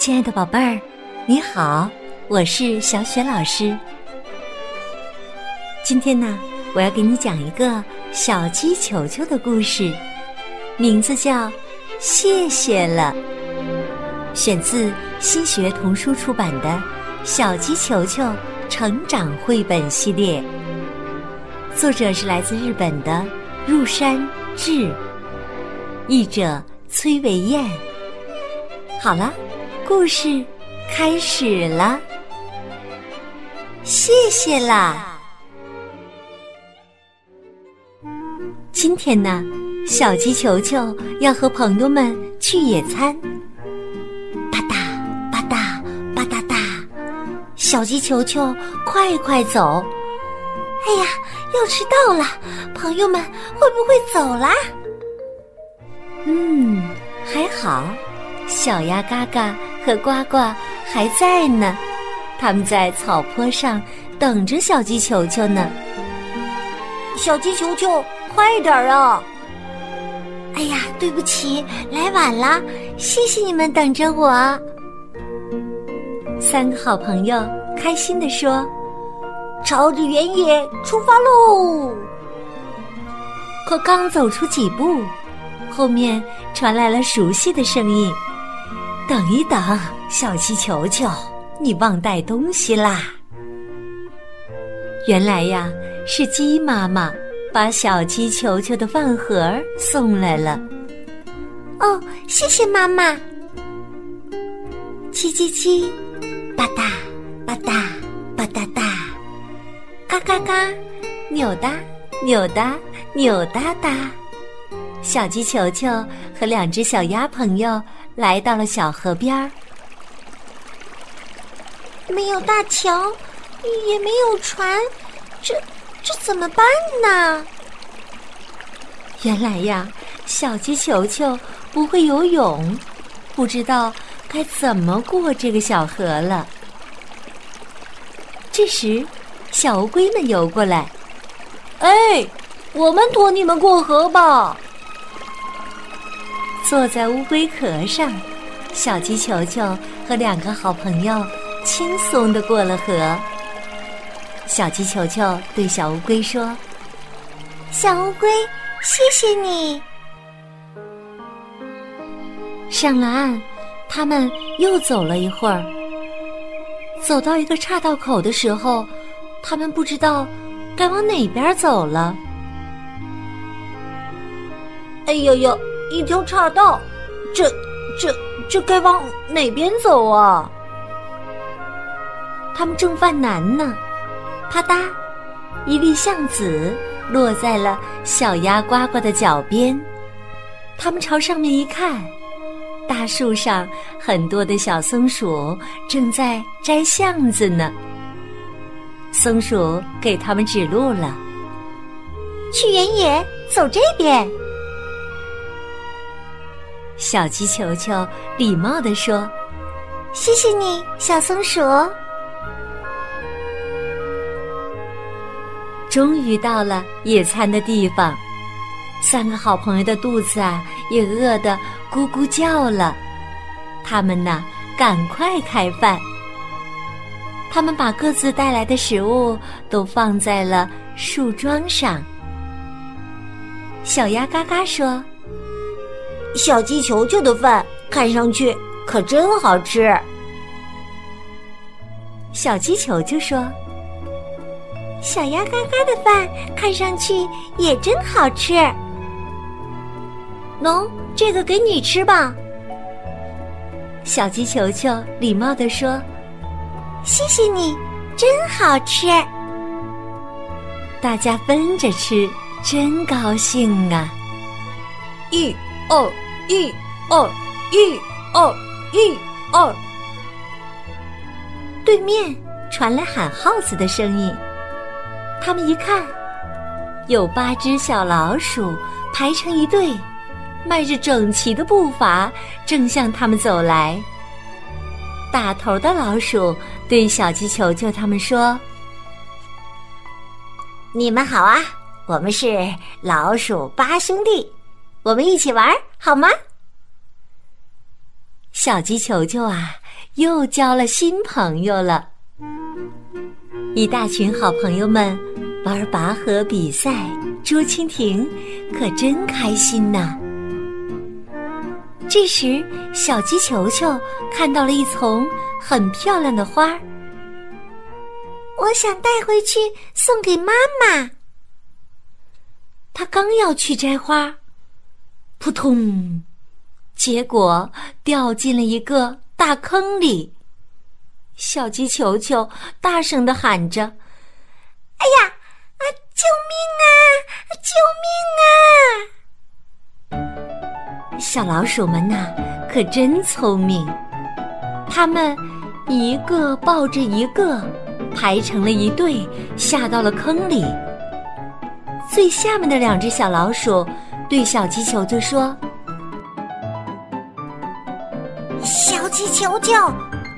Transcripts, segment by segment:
亲爱的宝贝儿，你好，我是小雪老师。今天呢，我要给你讲一个小鸡球球的故事，名字叫《谢谢了》，选自新学童书出版的《小鸡球球成长绘本系列》，作者是来自日本的入山志，译者崔维燕。好了。故事开始了，谢谢啦！今天呢，小鸡球球要和朋友们去野餐。吧嗒吧嗒吧嗒嗒，小鸡球球，快快走！哎呀，要迟到了，朋友们会不会走啦？嗯，还好，小鸭嘎嘎。和呱呱还在呢，他们在草坡上等着小鸡球球呢。小鸡球球，快点啊！哎呀，对不起，来晚了，谢谢你们等着我。三个好朋友开心地说：“朝着原野出发喽！”可刚走出几步，后面传来了熟悉的声音。等一等，小鸡球球，你忘带东西啦！原来呀，是鸡妈妈把小鸡球球的饭盒送来了。哦，谢谢妈妈。叽叽叽，吧嗒吧嗒吧嗒嗒，嘎嘎嘎，扭哒扭哒扭哒哒。小鸡球球和两只小鸭朋友。来到了小河边儿，没有大桥，也没有船，这这怎么办呢？原来呀，小鸡球球不会游泳，不知道该怎么过这个小河了。这时，小乌龟们游过来，哎，我们驮你们过河吧。坐在乌龟壳上，小鸡球球和两个好朋友轻松的过了河。小鸡球球对小乌龟说：“小乌龟，谢谢你。”上了岸，他们又走了一会儿。走到一个岔道口的时候，他们不知道该往哪边走了。哎呦呦！一条岔道，这、这、这该往哪边走啊？他们正犯难呢，啪嗒，一粒橡子落在了小鸭呱呱的脚边。他们朝上面一看，大树上很多的小松鼠正在摘橡子呢。松鼠给他们指路了，去原野，走这边。小鸡球球礼貌地说：“谢谢你，小松鼠。”终于到了野餐的地方，三个好朋友的肚子啊也饿得咕咕叫了。他们呢，赶快开饭。他们把各自带来的食物都放在了树桩上。小鸭嘎嘎说。小鸡球球的饭看上去可真好吃。小鸡球球说：“小鸭嘎嘎的饭看上去也真好吃。”喏，这个给你吃吧。小鸡球球礼貌地说：“谢谢你，真好吃。”大家分着吃，真高兴啊！一。二一二一二一二，对面传来喊号子的声音。他们一看，有八只小老鼠排成一队，迈着整齐的步伐，正向他们走来。打头的老鼠对小鸡球球他们说：“你们好啊，我们是老鼠八兄弟。”我们一起玩好吗？小鸡球球啊，又交了新朋友了。一大群好朋友们玩拔河比赛、捉蜻蜓，可真开心呐！这时，小鸡球球看到了一丛很漂亮的花儿，我想带回去送给妈妈。他刚要去摘花，扑通，结果掉进了一个大坑里。小鸡球球大声的喊着：“哎呀，啊，救命啊，救命啊！”小老鼠们呐，可真聪明，他们一个抱着一个，排成了一队，下到了坑里。最下面的两只小老鼠对小鸡球球说：“小鸡球球，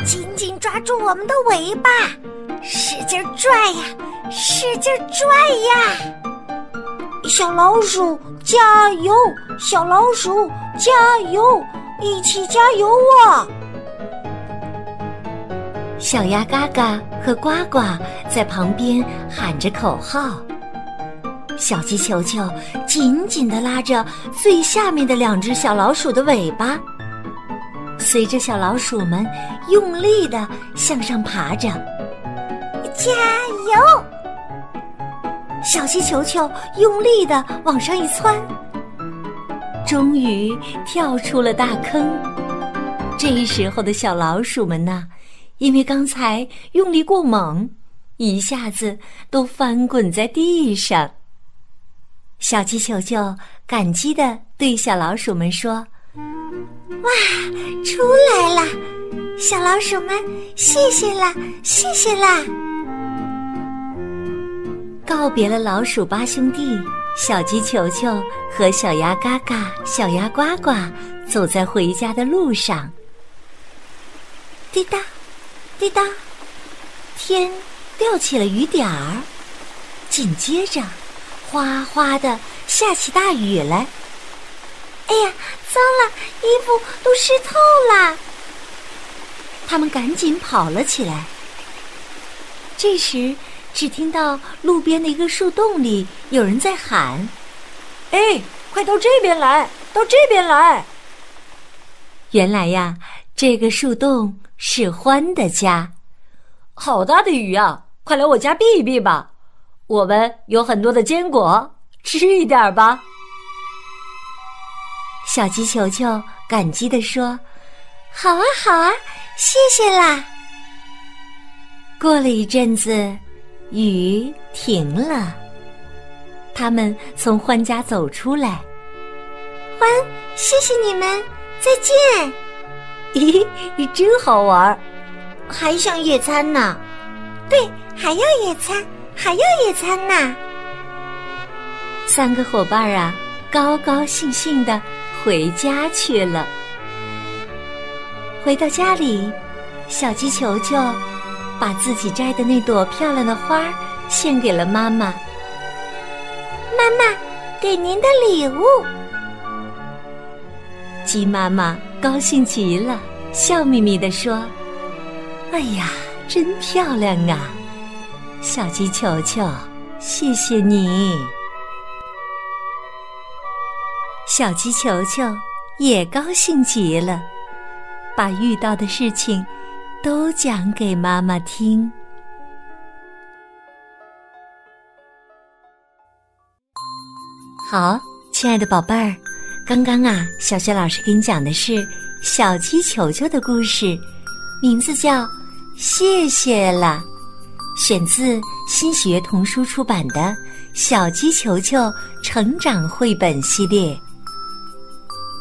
紧紧抓住我们的尾巴，使劲拽呀，使劲拽呀！小老鼠加油，小老鼠加油，一起加油啊！”小鸭嘎嘎和呱呱在旁边喊着口号。小鸡球球紧紧地拉着最下面的两只小老鼠的尾巴，随着小老鼠们用力地向上爬着。加油！小鸡球球用力地往上一窜，终于跳出了大坑。这时候的小老鼠们呢，因为刚才用力过猛，一下子都翻滚在地上。小鸡球球感激的对小老鼠们说：“哇，出来了！小老鼠们，谢谢啦，谢谢啦！”告别了老鼠八兄弟，小鸡球球和小鸭嘎嘎、小鸭呱呱走在回家的路上。滴答，滴答，天掉起了雨点儿，紧接着。哗哗的下起大雨来，哎呀，脏了，衣服都湿透了。他们赶紧跑了起来。这时，只听到路边的一个树洞里有人在喊：“哎，快到这边来，到这边来！”原来呀，这个树洞是欢的家。好大的雨啊！快来我家避一避吧。我们有很多的坚果，吃一点吧。小鸡球球感激地说：“好啊，好啊，谢谢啦。”过了一阵子，雨停了，他们从欢家走出来。欢，谢谢你们，再见。咦，你真好玩，还想野餐呢？对，还要野餐。还要野餐呢！三个伙伴啊，高高兴兴的回家去了。回到家里，小鸡球球把自己摘的那朵漂亮的花献给了妈妈。妈妈，给您的礼物。鸡妈妈高兴极了，笑眯眯地说：“哎呀，真漂亮啊！”小鸡球球，谢谢你。小鸡球球也高兴极了，把遇到的事情都讲给妈妈听。好，亲爱的宝贝儿，刚刚啊，小雪老师给你讲的是小鸡球球的故事，名字叫《谢谢了》。选自新学童书出版的《小鸡球球成长绘本》系列。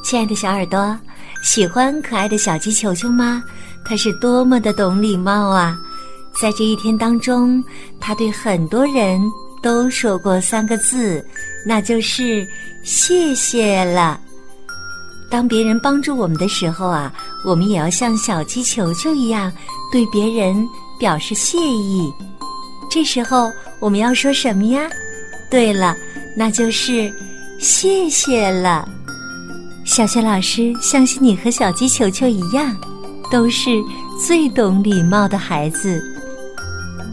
亲爱的小耳朵，喜欢可爱的小鸡球球吗？它是多么的懂礼貌啊！在这一天当中，他对很多人都说过三个字，那就是“谢谢了”。当别人帮助我们的时候啊，我们也要像小鸡球球一样，对别人。表示谢意，这时候我们要说什么呀？对了，那就是谢谢了。小雪老师相信你和小鸡球球一样，都是最懂礼貌的孩子。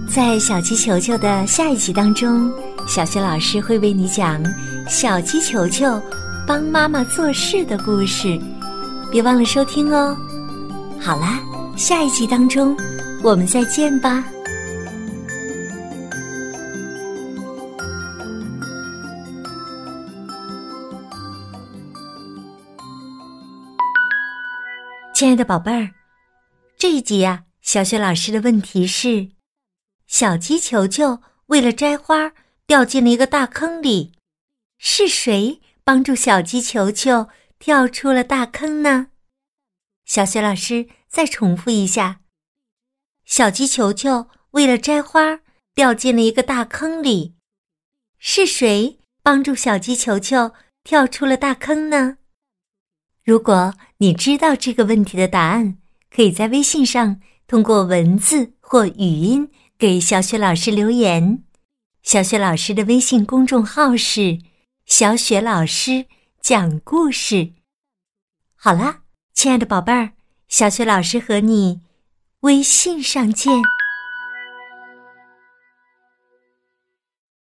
在小鸡球球的下一集当中，小雪老师会为你讲小鸡球球帮妈妈做事的故事，别忘了收听哦。好啦，下一集当中我们再见吧。亲爱的宝贝儿，这一集呀，小雪老师的问题是：小鸡球球为了摘花掉进了一个大坑里，是谁帮助小鸡球球跳出了大坑呢？小雪老师再重复一下：小鸡球球为了摘花掉进了一个大坑里，是谁帮助小鸡球球跳出了大坑呢？如果你知道这个问题的答案，可以在微信上通过文字或语音给小雪老师留言。小雪老师的微信公众号是“小雪老师讲故事”。好啦，亲爱的宝贝儿，小雪老师和你微信上见。